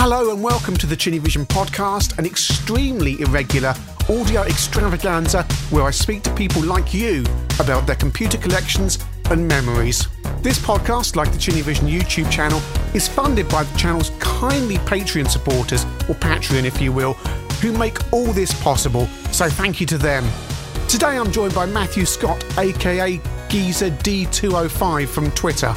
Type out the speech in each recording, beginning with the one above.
Hello and welcome to the Chinny Vision podcast, an extremely irregular audio extravaganza where I speak to people like you about their computer collections and memories. This podcast, like the Chinny Vision YouTube channel, is funded by the channel's kindly Patreon supporters, or Patreon if you will, who make all this possible, so thank you to them. Today I'm joined by Matthew Scott, aka Geezer D205 from Twitter.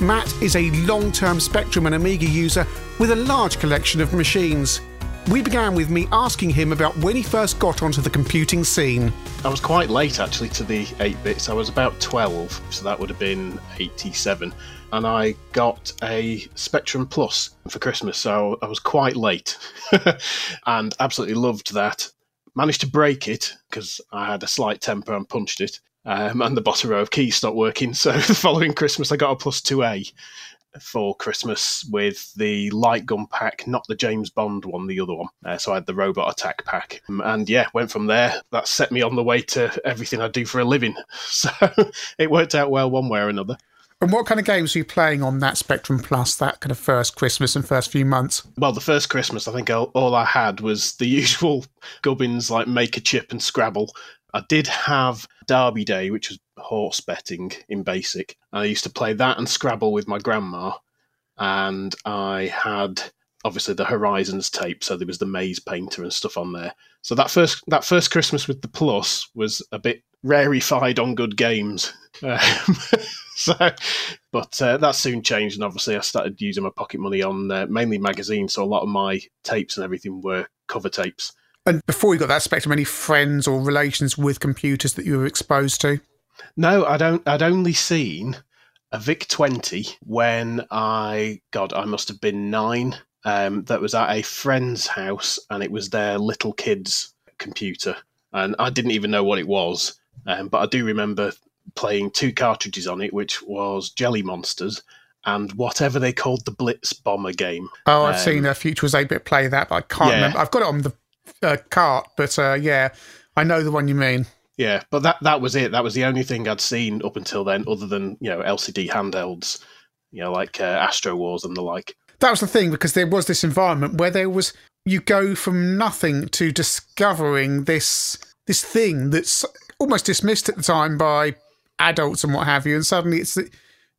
Matt is a long term Spectrum and Amiga user with a large collection of machines. We began with me asking him about when he first got onto the computing scene. I was quite late actually to the 8 bits. I was about 12, so that would have been 87. And I got a Spectrum Plus for Christmas, so I was quite late. and absolutely loved that. Managed to break it because I had a slight temper and punched it. Um, and the bottom row of keys stopped working. So the following Christmas, I got a plus 2A for Christmas with the light gun pack, not the James Bond one, the other one. Uh, so I had the robot attack pack. Um, and yeah, went from there. That set me on the way to everything I do for a living. So it worked out well one way or another. And what kind of games were you playing on that Spectrum Plus, that kind of first Christmas and first few months? Well, the first Christmas, I think all, all I had was the usual gubbins like Make a Chip and Scrabble. I did have Derby Day, which was horse betting in basic. I used to play that and Scrabble with my grandma, and I had obviously the Horizons tape, so there was the Maze Painter and stuff on there. So that first that first Christmas with the Plus was a bit rarefied on good games. Um, so, but uh, that soon changed, and obviously I started using my pocket money on uh, mainly magazines. So a lot of my tapes and everything were cover tapes. And before you got that Spectrum, any friends or relations with computers that you were exposed to? No, I don't. I'd only seen a VIC 20 when I, God, I must have been nine. Um, that was at a friend's house, and it was their little kid's computer, and I didn't even know what it was. Um, but I do remember playing two cartridges on it, which was Jelly Monsters and whatever they called the Blitz Bomber game. Oh, I've um, seen a Futures was 8 bit play that, but I can't yeah. remember. I've got it on the uh, cart, but uh, yeah, I know the one you mean. Yeah, but that that was it. That was the only thing I'd seen up until then, other than you know LCD handhelds, you know, like uh, Astro Wars and the like. That was the thing because there was this environment where there was you go from nothing to discovering this this thing that's almost dismissed at the time by adults and what have you, and suddenly it's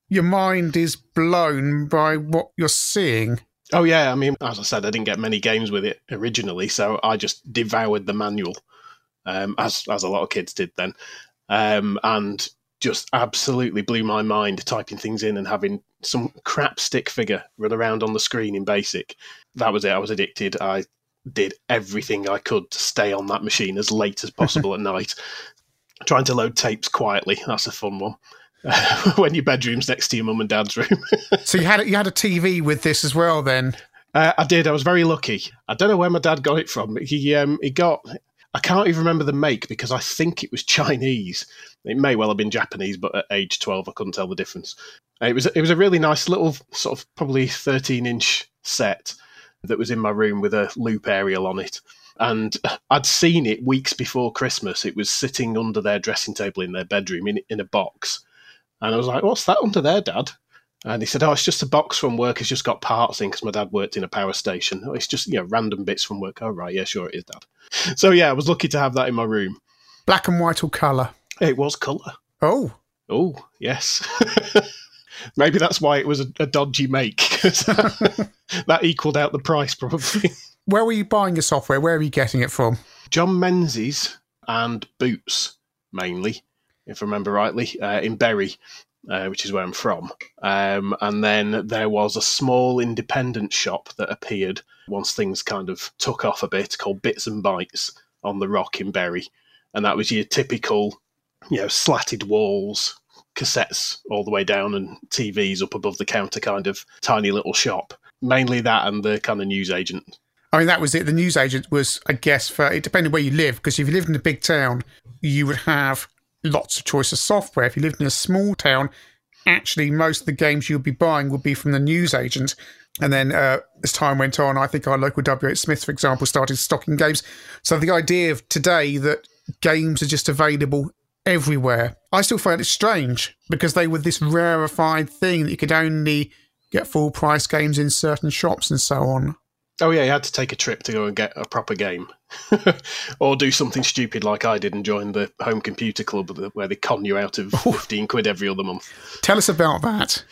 your mind is blown by what you're seeing. Oh yeah, I mean, as I said, I didn't get many games with it originally, so I just devoured the manual, um, as as a lot of kids did then, um, and just absolutely blew my mind typing things in and having some crap stick figure run around on the screen in BASIC. That was it. I was addicted. I did everything I could to stay on that machine as late as possible at night, trying to load tapes quietly. That's a fun one. when your bedroom's next to your mum and dad's room. so you had you had a TV with this as well, then? Uh, I did. I was very lucky. I don't know where my dad got it from. He um, he got. I can't even remember the make because I think it was Chinese. It may well have been Japanese, but at age twelve, I couldn't tell the difference. It was it was a really nice little sort of probably thirteen inch set that was in my room with a loop aerial on it. And I'd seen it weeks before Christmas. It was sitting under their dressing table in their bedroom in, in a box. And I was like, what's that under there, Dad? And he said, oh, it's just a box from work. It's just got parts in because my dad worked in a power station. Oh, it's just, you know, random bits from work. Oh, right. Yeah, sure it is, Dad. So, yeah, I was lucky to have that in my room. Black and white or colour? It was colour. Oh. Oh, yes. Maybe that's why it was a, a dodgy make. Because that equaled out the price, probably. Where were you buying your software? Where are you getting it from? John Menzies and Boots, mainly if I remember rightly, uh, in Bury, uh, which is where I'm from. Um, and then there was a small independent shop that appeared once things kind of took off a bit called Bits and Bytes on the Rock in Bury. And that was your typical, you know, slatted walls, cassettes all the way down, and TVs up above the counter kind of tiny little shop. Mainly that and the kind of newsagent I mean, that was it. The newsagent was, I guess, for it depended where you live, because if you lived in a big town, you would have lots of choice of software. If you lived in a small town, actually most of the games you'd be buying would be from the newsagent. And then uh, as time went on, I think our local WH Smith, for example, started stocking games. So the idea of today that games are just available everywhere, I still find it strange because they were this rarefied thing that you could only get full price games in certain shops and so on. Oh yeah, you had to take a trip to go and get a proper game, or do something stupid like I did and join the home computer club where they con you out of fifteen quid every other month. Tell us about that.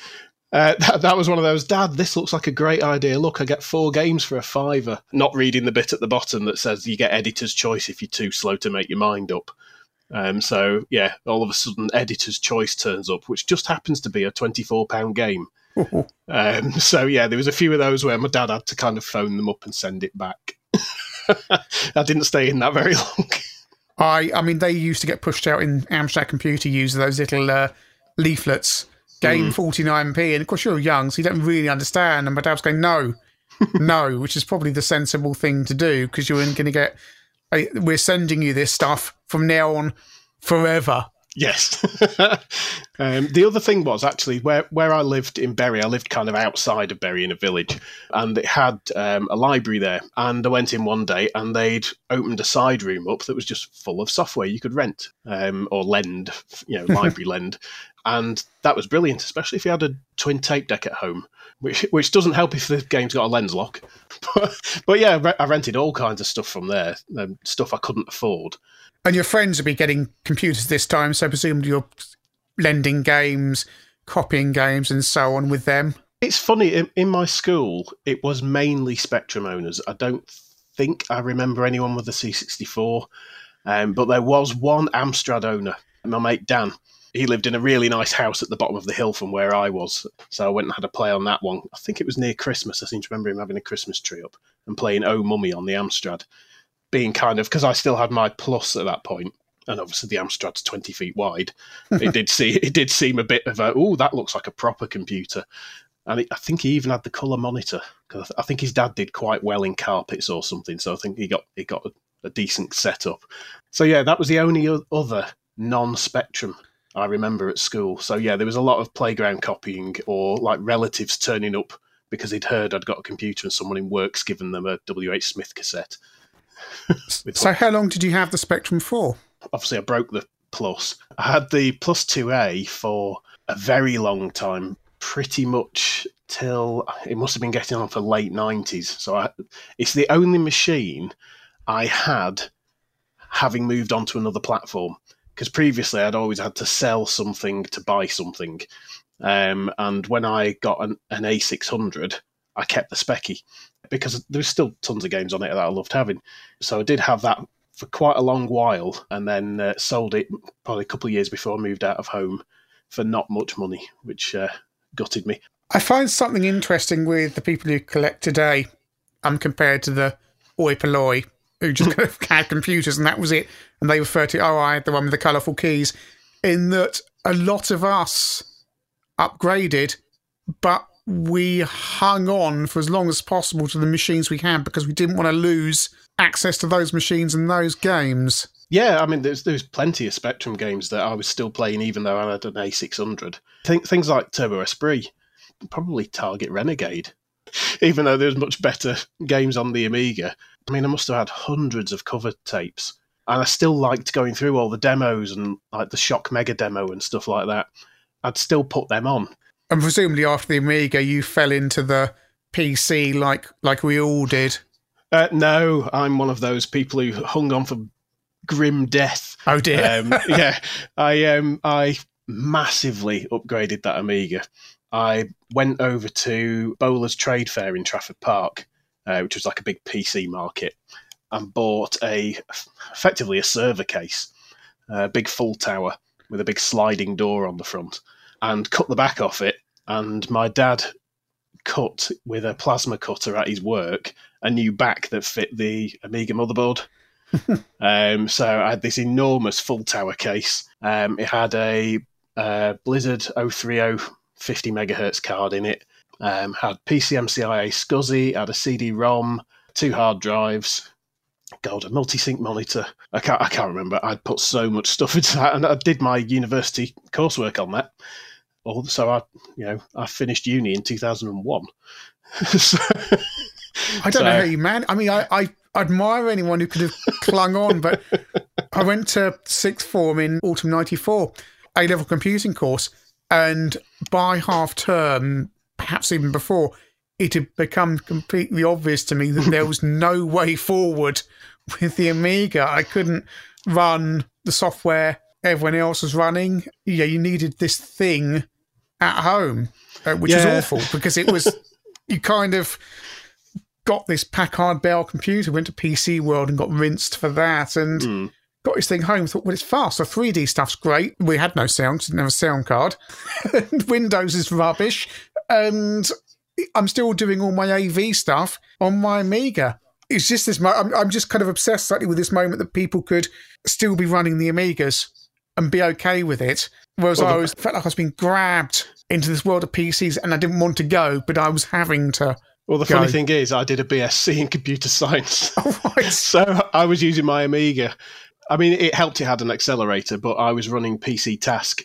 Uh, that, that was one of those. Dad, this looks like a great idea. Look, I get four games for a fiver. Not reading the bit at the bottom that says you get editor's choice if you're too slow to make your mind up. Um, so yeah, all of a sudden, editor's choice turns up, which just happens to be a twenty-four pound game. Um, so yeah, there was a few of those where my dad had to kind of phone them up and send it back. I didn't stay in that very long. I, I mean, they used to get pushed out in Amstrad Computer User those little uh, leaflets, game mm. 49p, and of course you're young, so you don't really understand. And my dad was going, no, no, which is probably the sensible thing to do because you're going to get. We're sending you this stuff from now on forever. Yes. um, the other thing was actually where, where I lived in Bury, I lived kind of outside of Bury in a village, and it had um, a library there. And I went in one day and they'd opened a side room up that was just full of software you could rent um, or lend, you know, library lend. And that was brilliant, especially if you had a twin tape deck at home, which which doesn't help if the game's got a Lenslok. but, but yeah, I rented all kinds of stuff from there, um, stuff I couldn't afford. And your friends will be getting computers this time, so presumably you're lending games, copying games, and so on with them. It's funny, in, in my school, it was mainly Spectrum owners. I don't think I remember anyone with a C64, um, but there was one Amstrad owner, my mate Dan. He lived in a really nice house at the bottom of the hill from where I was. So I went and had a play on that one. I think it was near Christmas. I seem to remember him having a Christmas tree up and playing Oh Mummy on the Amstrad being kind of because I still had my plus at that point, and obviously the Amstrad's twenty feet wide. it did see it did seem a bit of a oh that looks like a proper computer, and it, I think he even had the color monitor because I think his dad did quite well in carpets or something. So I think he got he got a, a decent setup. So yeah, that was the only other non-spectrum I remember at school. So yeah, there was a lot of playground copying or like relatives turning up because he'd heard I'd got a computer and someone in work's given them a W.H. Smith cassette. So, how long did you have the Spectrum for? Obviously, I broke the Plus. I had the Plus 2A for a very long time, pretty much till it must have been getting on for late 90s. So, I, it's the only machine I had having moved on to another platform. Because previously, I'd always had to sell something to buy something. Um, and when I got an, an A600, I kept the Specky because there's still tons of games on it that I loved having. So I did have that for quite a long while, and then uh, sold it probably a couple of years before I moved out of home for not much money, which uh, gutted me. I find something interesting with the people who collect today, um, compared to the oi polloi who just kind of had computers and that was it, and they refer to oh I had the one with the colourful keys, in that a lot of us upgraded, but we hung on for as long as possible to the machines we had because we didn't want to lose access to those machines and those games. Yeah, I mean, there's there's plenty of Spectrum games that I was still playing even though I had an A600. Think things like Turbo Esprit, probably Target Renegade, even though there's much better games on the Amiga. I mean, I must have had hundreds of cover tapes, and I still liked going through all the demos and like the Shock Mega demo and stuff like that. I'd still put them on and presumably after the Amiga, you fell into the PC like like we all did. Uh, no, I'm one of those people who hung on for grim death. Oh dear! Um, yeah, I um I massively upgraded that Amiga. I went over to Bowler's Trade Fair in Trafford Park, uh, which was like a big PC market, and bought a effectively a server case, a big full tower with a big sliding door on the front, and cut the back off it and my dad cut with a plasma cutter at his work a new back that fit the Amiga motherboard. um, so I had this enormous full tower case. Um, it had a uh, Blizzard 030 50 megahertz card in it. Um, had PCMCIA SCSI, had a CD-ROM, two hard drives, God, a multi-sync monitor. I can't, I can't remember. I'd put so much stuff into that, and I did my university coursework on that Oh, so I, you know, I finished uni in 2001. so, I don't so. know how you man. I mean, I, I admire anyone who could have clung on, but I went to sixth form in autumn '94, A level computing course, and by half term, perhaps even before, it had become completely obvious to me that there was no way forward with the Amiga. I couldn't run the software everyone else was running. Yeah, you needed this thing at home, uh, which Yeah. was awful because it was you kind of got this Packard Bell computer, went to PC World and got rinsed for that, and Mm. got his thing home. Thought, well, it's fast. The 3D stuff's great. We had no sound, didn't have a sound card. and Windows is rubbish, and I'm still doing all my AV stuff on my Amiga. It's just this. I'm, I'm just kind of obsessed slightly with this moment that people could still be running the Amigas and be okay with it. Whereas Well, I always felt like I was being grabbed into this world of PCs and I didn't want to go, but I was having to. Well, the Go. funny thing is, I did a BSc in computer science. Right. So I was using my Amiga. I mean, it helped it had an accelerator, but I was running PC Task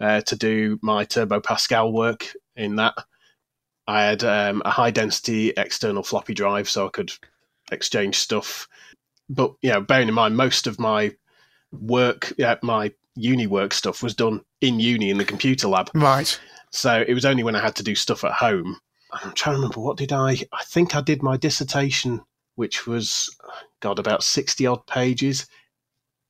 uh, to do my Turbo Pascal work in that. I had um, a high density external floppy drive so I could exchange stuff. But, you know, bearing in mind, most of my work, yeah, my uni work stuff was done in uni in the computer lab. Right. So it was only when I had to do stuff at home. I'm trying to remember what did I? I think I did my dissertation, which was God about sixty odd pages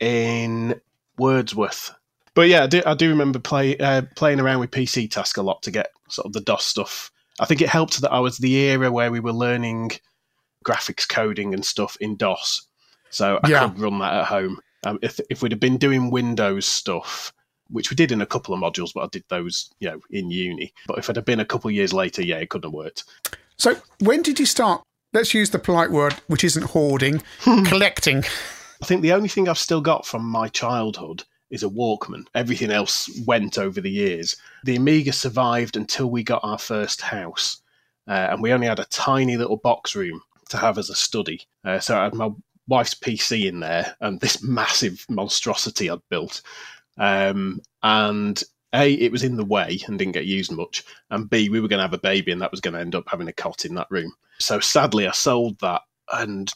in Wordworth. But yeah, I do, I do remember play, uh, playing around with PC Task a lot to get sort of the DOS stuff. I think it helped that I was the era where we were learning graphics coding and stuff in DOS, so I Yeah. could run that at home. Um, if if we'd have been doing Windows stuff, which we did in a couple of modules, but I did those, you know, in uni. But if it had been a couple of years later, yeah, it couldn't have worked. So when did you start? Let's use the polite word, which isn't hoarding, collecting. I think the only thing I've still got from my childhood is a Walkman. Everything else went over the years. The Amiga survived until we got our first house, uh, and we only had a tiny little box room to have as a study. Uh, so I had my wife's PC in there and this massive monstrosity I'd built. Um, and A, it was in the way and didn't get used much. And B, we were going to have a baby and that was going to end up having a cot in that room. So sadly, I sold that. And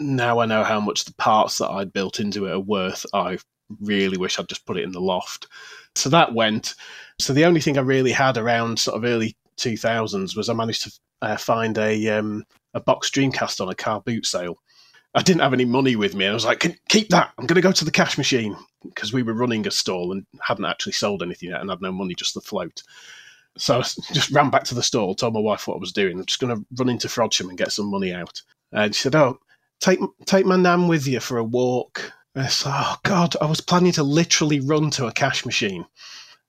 now I know how much the parts that I'd built into it are worth. I really wish I'd just put it in the loft. So that went. So the only thing I really had around sort of early 2000s was I managed to uh, find a um, a box Dreamcast on a car boot sale. I didn't have any money with me. and I was like, keep that. I'm going to go to the cash machine because we were running a stall and hadn't actually sold anything yet and had no money, just the float. So I just ran back to the stall, told my wife what I was doing. I'm just going to run into Frodsham and get some money out. And she said, "Oh, take take my nan with you for a walk." And I said, "Oh God, I was planning to literally run to a cash machine,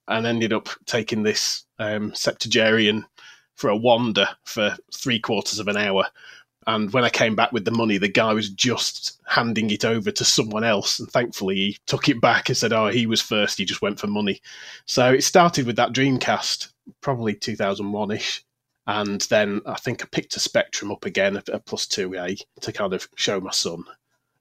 and ended up taking this um, septuagenarian for a wander for three quarters of an hour." And when I came back with the money, the guy was just handing it over to someone else. And thankfully, he took it back and said, Oh, he was first. He just went for money. So it started with that Dreamcast, probably 2001 ish. And then I think I picked a Spectrum up again, a, plus 2A, to kind of show my son.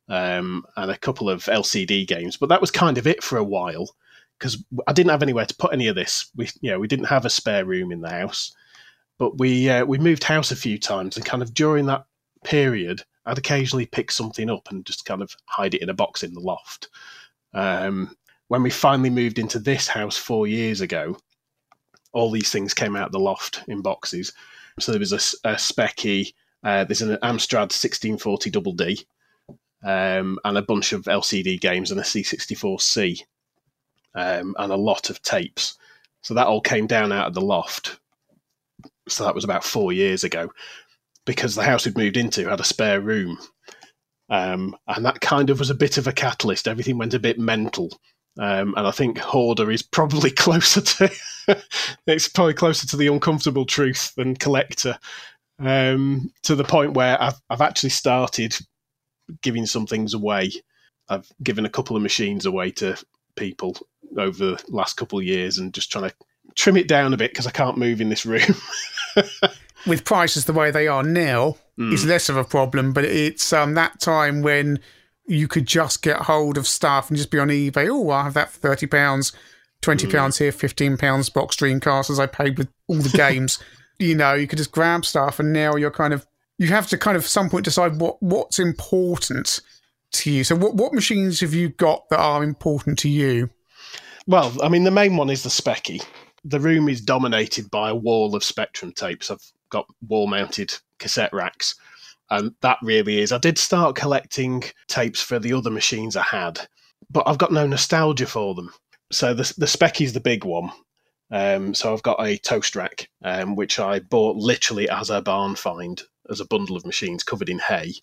Um, and a couple of LCD games. But that was kind of it for a while because I didn't have anywhere to put any of this. We, you know, we didn't have a spare room in the house. But we uh, we moved house a few times, and kind of during that period, I'd occasionally pick something up and just kind of hide it in a box in the loft. Um, when we finally moved into this house four years ago, all these things came out of the loft in boxes. So there was a Specky, uh, there's an Amstrad 1640 Double D, um, and a bunch of LCD games and a C64C, um, and a lot of tapes. So that all came down out of the loft. So that was about four years ago because the house we'd moved into had a spare room. Um, and that kind of was a bit of a catalyst. Everything went a bit mental. Um, and I think Hoarder is probably closer to it's probably closer to the uncomfortable truth than Collector. Um, to the point where I've I've actually started giving some things away. I've given a couple of machines away to people over the last couple of years and just trying to trim it down a bit because I can't move in this room. With prices the way they are now, Mm. it's less of a problem. But it's um, that time when you could just get hold of stuff and just be on eBay. Oh, I'll have that for thirty pounds, twenty Mm. pounds here, fifteen pounds box Dreamcast as I paid with all the games. you know, you could just grab stuff, and now you're kind of you have to kind of at some point decide what what's important to you. So, what what machines have you got that are important to you? Well, I mean, the main one is the Specky. The room is dominated by a wall of Spectrum tapes. I've got wall mounted cassette racks. And that really is. I did start collecting tapes for the other machines I had, but I've got no nostalgia for them. So the the Speccy's the big one. Um, so I've got a toast rack, um, which I bought literally as a barn find, as a bundle of machines covered in hay.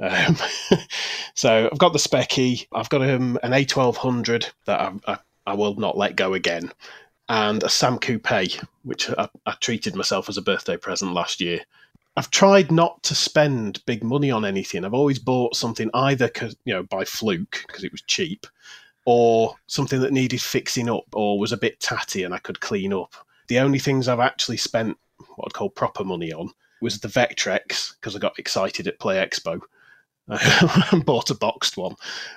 Um, so I've got the Specky, I've got um, an A1200 that I, I, I, will not let go again, and a Sam Coupe, which I, I treated myself as a birthday present last year. I've tried not to spend big money on anything. I've always bought something either you know by fluke because it was cheap, or something that needed fixing up or was a bit tatty and I could clean up. The only things I've actually spent what I'd call proper money on was the Vectrex because I got excited at Play Expo and bought a boxed one.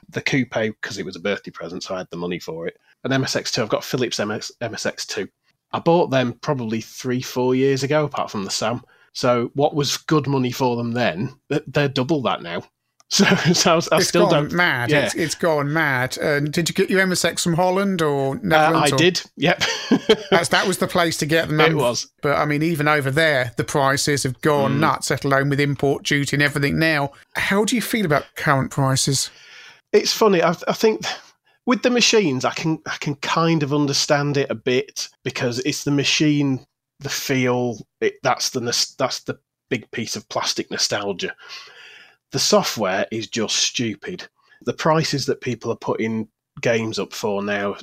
The Coupe because it was a birthday present, so I had the money for it. An MSX2. I've got Philips MS, MSX2. I bought them probably three, four years ago, apart from the Sam. So what was good money for them then, they're double that now. So, so I, it's still gone don't. Mad. Yeah. It's, it's gone mad. Uh, did you get your MSX from Holland or Netherlands? Uh, I or? did. Yep. That's that was the place to get them. It was. But I mean, even over there, the prices have gone mm. nuts. Let alone with import duty and everything now. How do you feel about current prices? It's funny. I, I think with the machines, I can I can kind of understand it a bit because it's the machine the feel. It, that's the that's the big piece of plastic nostalgia. The software is just stupid. The prices that people are putting games up for now,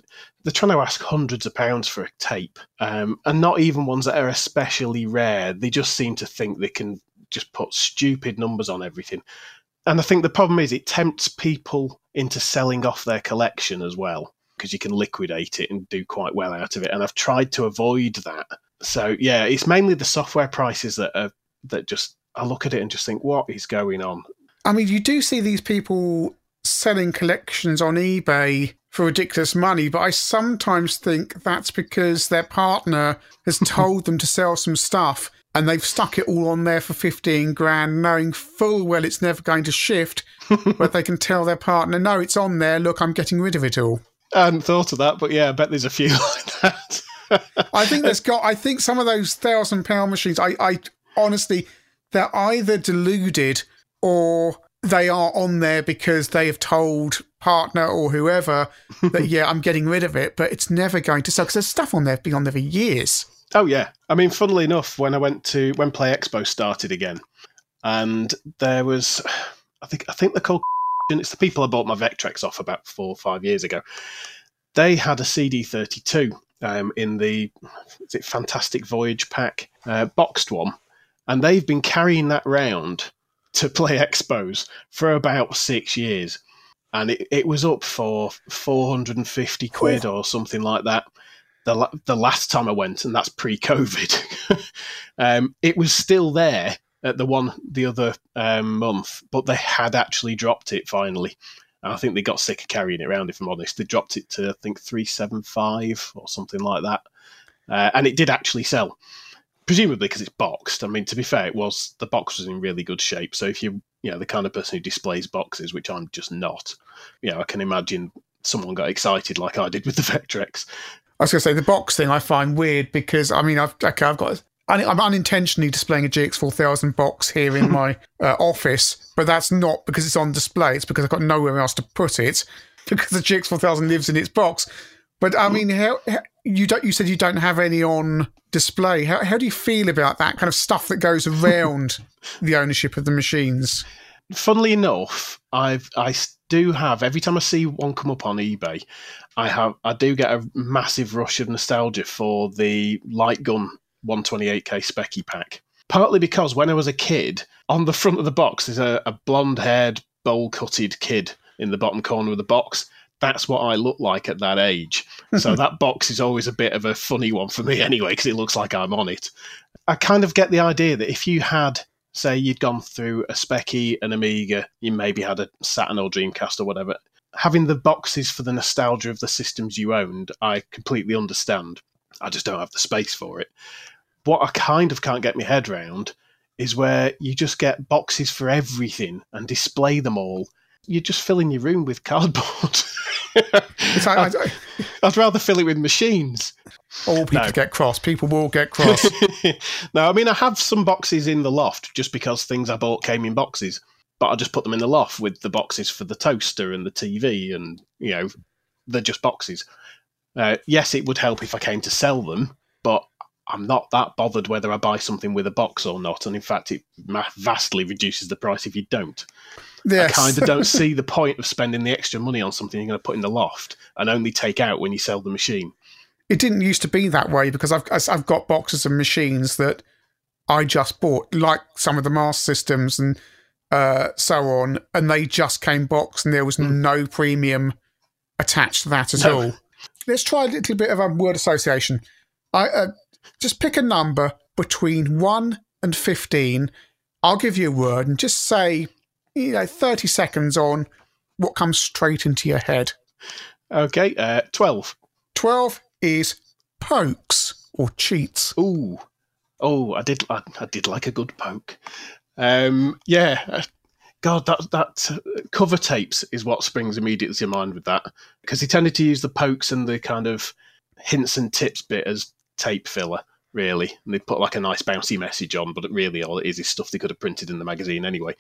they're trying to ask hundreds of pounds for a tape, um, and not even ones that are especially rare. They just seem to think they can just put stupid numbers on everything. And I think the problem is it tempts people into selling off their collection as well because you can liquidate it and do quite well out of it. And I've tried to avoid that so yeah, it's mainly the software prices that are that just I look at it and just think, what is going on? I mean, you do see these people selling collections on eBay for ridiculous money, but I sometimes think that's because their partner has told them to sell some stuff and they've stuck it all on there for 15 grand, knowing full well it's never going to shift, but they can tell their partner, no, it's on there, look, I'm getting rid of it all. I hadn't thought of that, but yeah, I bet there's a few like that. I think there's got. I think some of those thousand pound machines. I, I honestly, they're either deluded or they are on there because they have told partner or whoever that yeah, I'm getting rid of it, but it's never going to sell because there's stuff on there been on there for years. Oh yeah, I mean, funnily enough, when I went to when Play Expo started again, and there was, I think I think they're called. It's the people I bought my Vectrex off about four or five years ago. They had a CD32 um, in the is it Fantastic Voyage pack uh, boxed one, and they've been carrying that round to play expos for about six years, and it, it was up for four hundred and fifty quid or something like that. The, the last time I went, and that's pre-COVID, um, it was still there at the one the other um, month, but they had actually dropped it finally. And I think they got sick of carrying it around, if I'm honest. They dropped it to, I think, 375 or something like that. Uh, and it did actually sell, presumably because it's boxed. I mean, to be fair, it was the box was in really good shape. So if you you know the kind of person who displays boxes, which I'm just not, you know, I can imagine someone got excited like I did with the Vectrex. I was going to say the box thing I find weird because I mean I've okay I've got I'm unintentionally displaying a GX4000 box here in my uh, office, but that's not because it's on display. It's because I've got nowhere else to put it because the GX4000 lives in its box. But I mm. mean, how, how, you don't? You said you don't have any on display. How how do you feel about that kind of stuff that goes around the ownership of the machines? Funnily enough, I've I do have every time I see one come up on eBay, I have I do get a massive rush of nostalgia for the light gun 128k Specky pack. Partly because when I was a kid, on the front of the box is a, a blonde haired, bowl cutted kid in the bottom corner of the box. That's what I look like at that age. So that box is always a bit of a funny one for me anyway, because it looks like I'm on it. I kind of get the idea that if you had, say, you'd gone through a Specky, an Amiga, you maybe had a Saturn or Dreamcast or whatever, having the boxes for the nostalgia of the systems you owned, I completely understand. I just don't have the space for it. What I kind of can't get my head around is where you just get boxes for everything and display them all. You're just filling your room with cardboard. It's like, I- I'd rather fill it with machines. all people No. get cross. People will get cross. no, I mean I have some boxes in the loft just because things I bought came in boxes, but I just put them in the loft with the boxes for the toaster and the TV, and you know they're just boxes. Uh, yes, it would help if I came to sell them, but I'm not that bothered whether I buy something with a box or not. And in fact, it vastly reduces the price if you don't. yes. I kind of don't see the point of spending the extra money on something you're going to put in the loft and only take out when you sell the machine. it didn't used to be that way because I've I've got boxes of machines that I just bought, like some of the master systems and uh, so on, and they just came boxed, and there was no premium attached to that at No. all. Let's try a little bit of a word association. I uh, just pick a number between one and fifteen. I'll give you a word and just say, you know, thirty seconds on what comes straight into your head. Okay, uh, 12. 12 is pokes or cheats. Ooh, oh, I did. I, I did like a good poke. Um, yeah, uh, God, that that uh, cover tapes is what springs immediately to mind with that because he tended to use the pokes and the kind of hints and tips bit as tape filler, really, and they put like a nice bouncy message on, but really all it is is stuff they could have printed in the magazine anyway.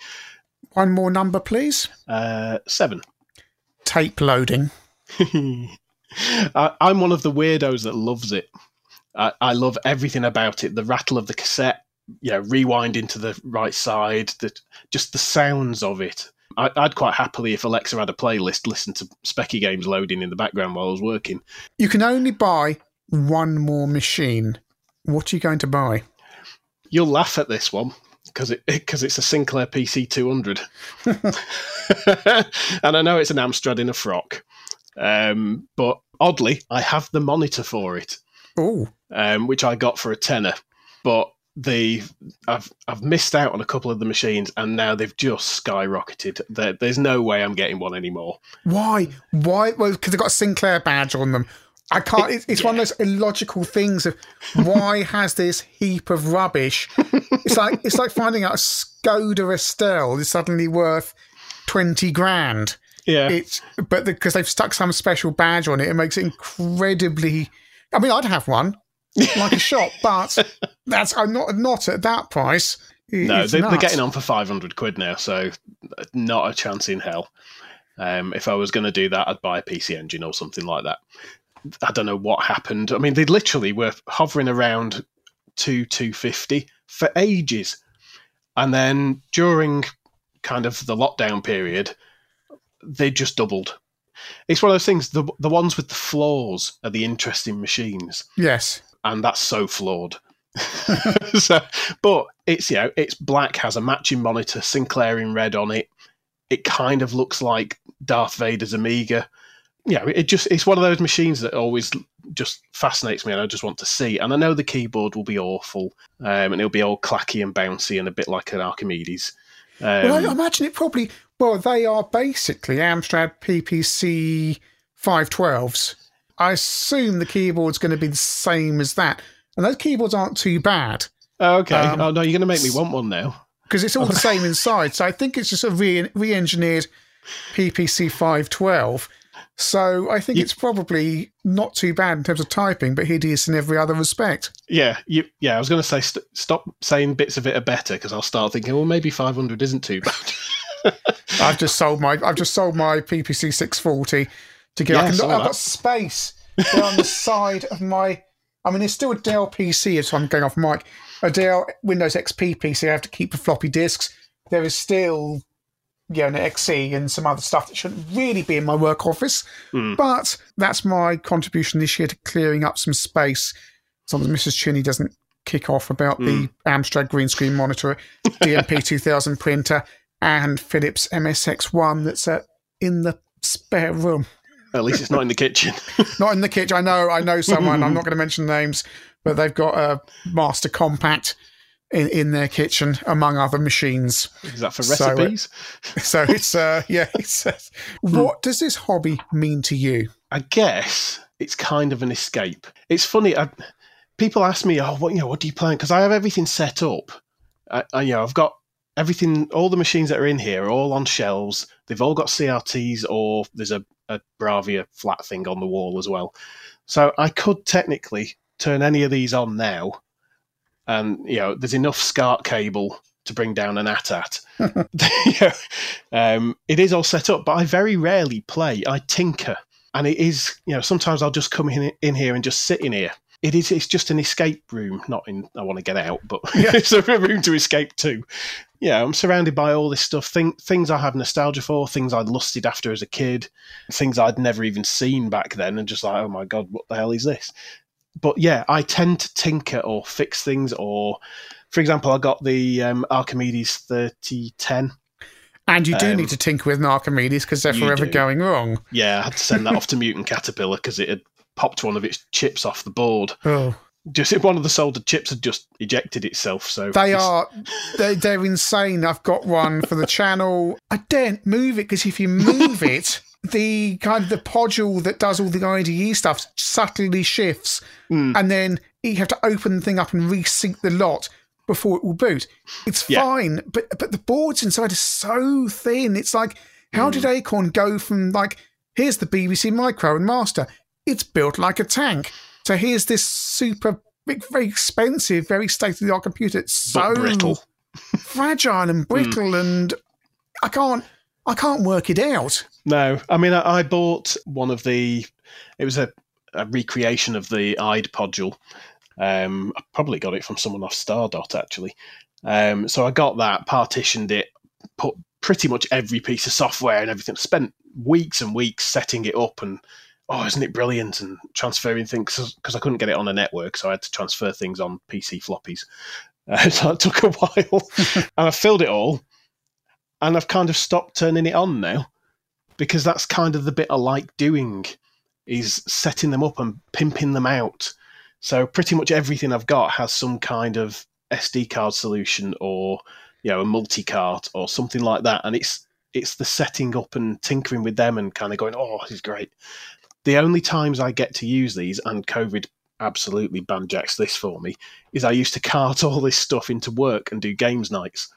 One more number, please. Uh, seven. Tape loading. I, I'm one of the weirdos that loves it. I, I love everything about it. The rattle of the cassette, you know, rewind into the right side, the, just the sounds of it. I, I'd quite happily, if Alexa had a playlist, listen to Specky games loading in the background while I was working. You can only buy one more machine. What are you going to buy? You'll laugh at this one because it because it's a Sinclair PC 200, and I know it's an Amstrad in a frock, um, but oddly, I have the monitor for it. Oh, um, which I got for a tenner. But the I've I've missed out on a couple of the machines, and now they've just skyrocketed. There, there's no way I'm getting one anymore. why? Why? Well, because they've got a Sinclair badge on them. I can't. It's, it's one of those illogical things of why has this heap of rubbish? It's like it's like finding out a Skoda Estelle is suddenly worth twenty grand. Yeah, It's but because they've stuck some special badge on it, it makes it incredibly. I mean, I'd have one like a shop, but that's I'm not not at that price. It- no, they, they're getting on for 500 quid now, so not a chance in hell. Um, if I was going to do that, I'd buy a PC Engine or something like that. I don't know what happened. I mean, they literally were hovering around two 250 for ages, and then during kind of the lockdown period, they just doubled. It's one of those things. The the ones with the flaws are the interesting machines Yes, and that's so flawed. so, but it's you know it's black, has a matching monitor, Sinclair in red on it. It kind of looks like Darth Vader's Amiga. Yeah, it just it's one of those machines that always just fascinates me, and I just want to see. And I know the keyboard will be awful, um, and it'll be all clacky and bouncy and a bit like an Archimedes. Um, well, I imagine it probably. Well, they are basically Amstrad PPC 512s. I assume the keyboard's going to be the same as that, and those keyboards aren't too bad oh, okay. um, oh no, you're going to make me want one now. because it's all the same inside. So I think it's just a re- re-engineered PPC 512. So I think it's probably not too bad in terms of typing, but hideous in every other respect. Yeah, you, yeah. I was going to say st- stop saying bits of it are better because I'll start thinking, well, maybe 500 isn't too bad. I've just sold my I've just sold my PPC 640 to get. Yeah, I can, I've that. got space on the side of my. I mean, it's still a Dell PC, so I'm going off mic. A Dell Windows XP PC. I have to keep the floppy disks. There is still, an XE and some other stuff that shouldn't really be in my work office. Hmm. But that's my contribution this year to clearing up some space, long as Mrs. Chinny doesn't kick off about the Amstrad green screen monitor, DMP 2000 printer, and Philips MSX1 that's uh, in the spare room. At least it's not in the kitchen. Not in the kitchen. I know, I know someone. I'm not going to mention names, but they've got a Master Compact in, in their kitchen, among other machines. Is that for So, uh, recipes? So it's uh, yeah. It's, uh, what does this hobby mean to you? I guess it's kind of an escape. It's funny. I, people ask me, "Oh, what you know? What do you plan?" Because I have everything set up. I, I, you know, I've got everything. All the machines that are in here are all on shelves. They've all got CRTs, or there's a a Bravia flat thing on the wall as well. So I could technically turn any of these on now, and you know, there's enough SCART cable to bring down an AT-AT. yeah. um, it is all set up, but I very rarely play. I tinker, and it is you know sometimes I'll just come in in here and just sit in here. It is it's just an escape room, not in I want to get out, but yeah. it's a room to escape to. Yeah, I'm surrounded by all this stuff, thing, things I have nostalgia for, things I'd lusted after as a kid, things I'd never even seen back then, and just like, oh my god, what the hell is this? But yeah, I tend to tinker or fix things or for example, I got the um, Archimedes 3010. And you do um, need to tinker with an Archimedes because they're forever do. going wrong. Yeah, I had to send that off to Mutant Caterpillar because it had popped one of its chips off the board. Oh. Just one of the soldered chips had just ejected itself. So they are they're, they're insane. I've got one for the channel. I daren't move it because if you move it, the kind of the podule that does all the IDE stuff subtly shifts, mm. and then you have to open the thing up and resync the lot before it will boot. It's yeah. fine, but but the boards inside are so thin. It's like how mm. did Acorn go from like here's the BBC Micro and Master, it's built like a tank. So here's this super very expensive, very state of the art computer. It's so brittle, fragile and brittle, mm. and I can't I can't work it out. No, I mean I, I bought one of the. It was a, a recreation of the IDE podule um, I probably got it from someone off Stardot actually. Um, so I got that, partitioned it, put pretty much every piece of software and everything. Spent weeks and weeks setting it up and oh, isn't it brilliant? And transferring things because I couldn't get it on a network, so I had to transfer things on PC floppies. Uh, so it took a while, and I filled it all, and I've kind of stopped turning it on now because that's kind of the bit I like doing is setting them up and pimping them out so pretty much everything I've got has some kind of SD card solution or you know a multi card or something like that, and it's it's the setting up and tinkering with them and kind of going, oh, this is great. The only times I get to use these, and COVID absolutely banjacks this for me, is I used to cart all this stuff into work and do games nights,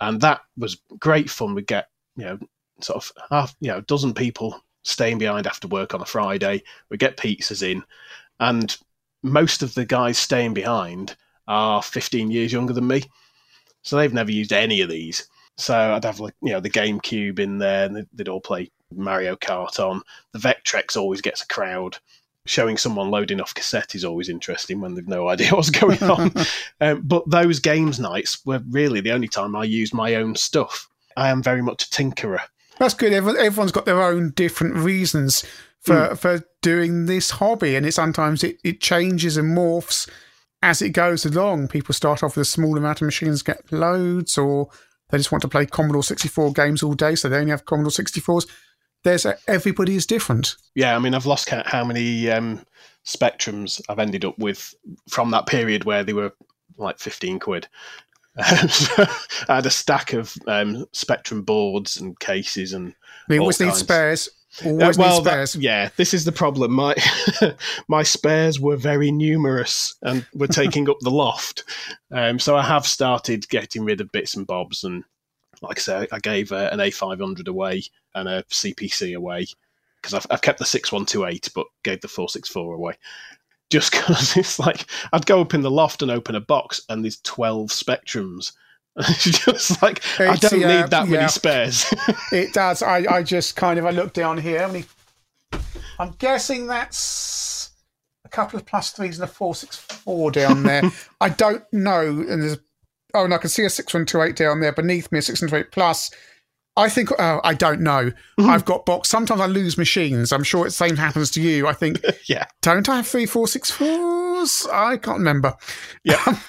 and that was great fun. We get you know sort of half you know a dozen people staying behind after work on a Friday. We get pizzas in, and most of the guys staying behind are 15 years younger than me. So they've never used any of these. So I'd have like, you know, the GameCube in there and they'd all play Mario Kart on. The Vectrex always gets a crowd. Showing someone loading off cassette is always interesting when they've no idea what's going on. um, but those games nights were really the only time I used my own stuff. I am very much a tinkerer. That's good. Everyone's got their own different reasons for mm. for doing this hobby, and it sometimes it, it changes and morphs as it goes along. People start off with a small amount of machines, get loads, or they just want to play Commodore 64 games all day, so they only have Commodore 64s. There's a, everybody is different. Yeah, I mean, I've lost count how many um, Spectrums I've ended up with from that period where they were like 15 quid. I had a stack of um, Spectrum boards and cases and. We always need spares. Always uh, well, that, yeah, this is the problem. My my spares were very numerous and were taking up the loft. Um, so I have started getting rid of bits and bobs, and like I say, I gave uh, an A500 away and a CPC away because I've, I've kept the 6128, but gave the 464 away. Just because it's like I'd go up in the loft and open a box, and there's 12 Spectrums it's just like it's, I don't yeah, need that yeah. many spares. it does. I, I just kind of I look down here. Many, I'm guessing that's a couple of plus threes and a four six four down there. I don't know. And there's oh, and I can see a six one two eight down there beneath me. A six one two eight plus. I think oh, I don't know. Mm-hmm. I've got box. Sometimes I lose machines. I'm sure the same happens to you. I think. yeah. Don't I have three four six fours? I can't remember. Yeah.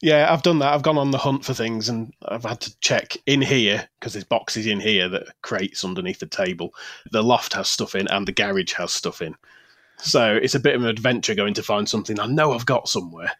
Yeah, I've done that. I've gone on the hunt for things and I've had to check in here because there's boxes in here that crates underneath the table. The loft has stuff in and the garage has stuff in. So it's a bit of an adventure going to find something I know I've got somewhere.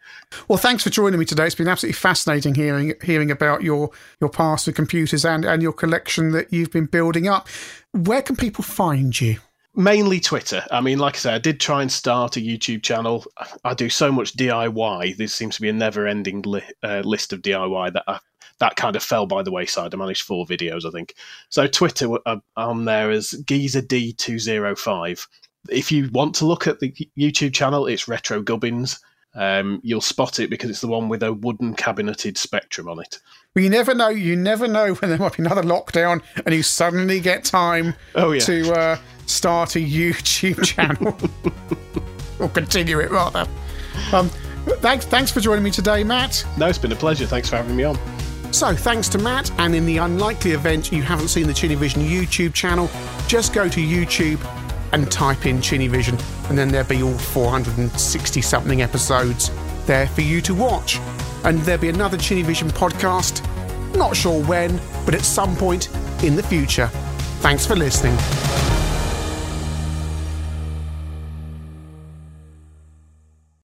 Well, thanks for joining me today. It's been absolutely fascinating hearing hearing about your your past with computers and and your collection that you've been building up. Where can people find you? mainly Twitter. I mean, like I said, I did try and start a YouTube channel. I do so much DIY. There seems to be a never-ending li- uh, list of DIY that I that kind of fell by the wayside. I managed four videos, I think. So Twitter, I'm uh, there as Geezer D205. If you want to look at the YouTube channel, it's Retro Gubbins. Um, you'll spot it because it's the one with a wooden cabineted spectrum on it. Well, you never know. You never know when there might be another lockdown and you suddenly get time oh, yeah. to uh, start a YouTube channel or continue it rather. Um, thanks, thanks for joining me today, Matt. No, it's been a pleasure. Thanks for having me on. So, thanks to Matt, and in the unlikely event you haven't seen the Vision YouTube channel, just go to YouTube and type in Vision, and then there'll be all 460 something episodes there for you to watch. And there'll be another Vision podcast, not sure when, but at some point in the future. Thanks for listening.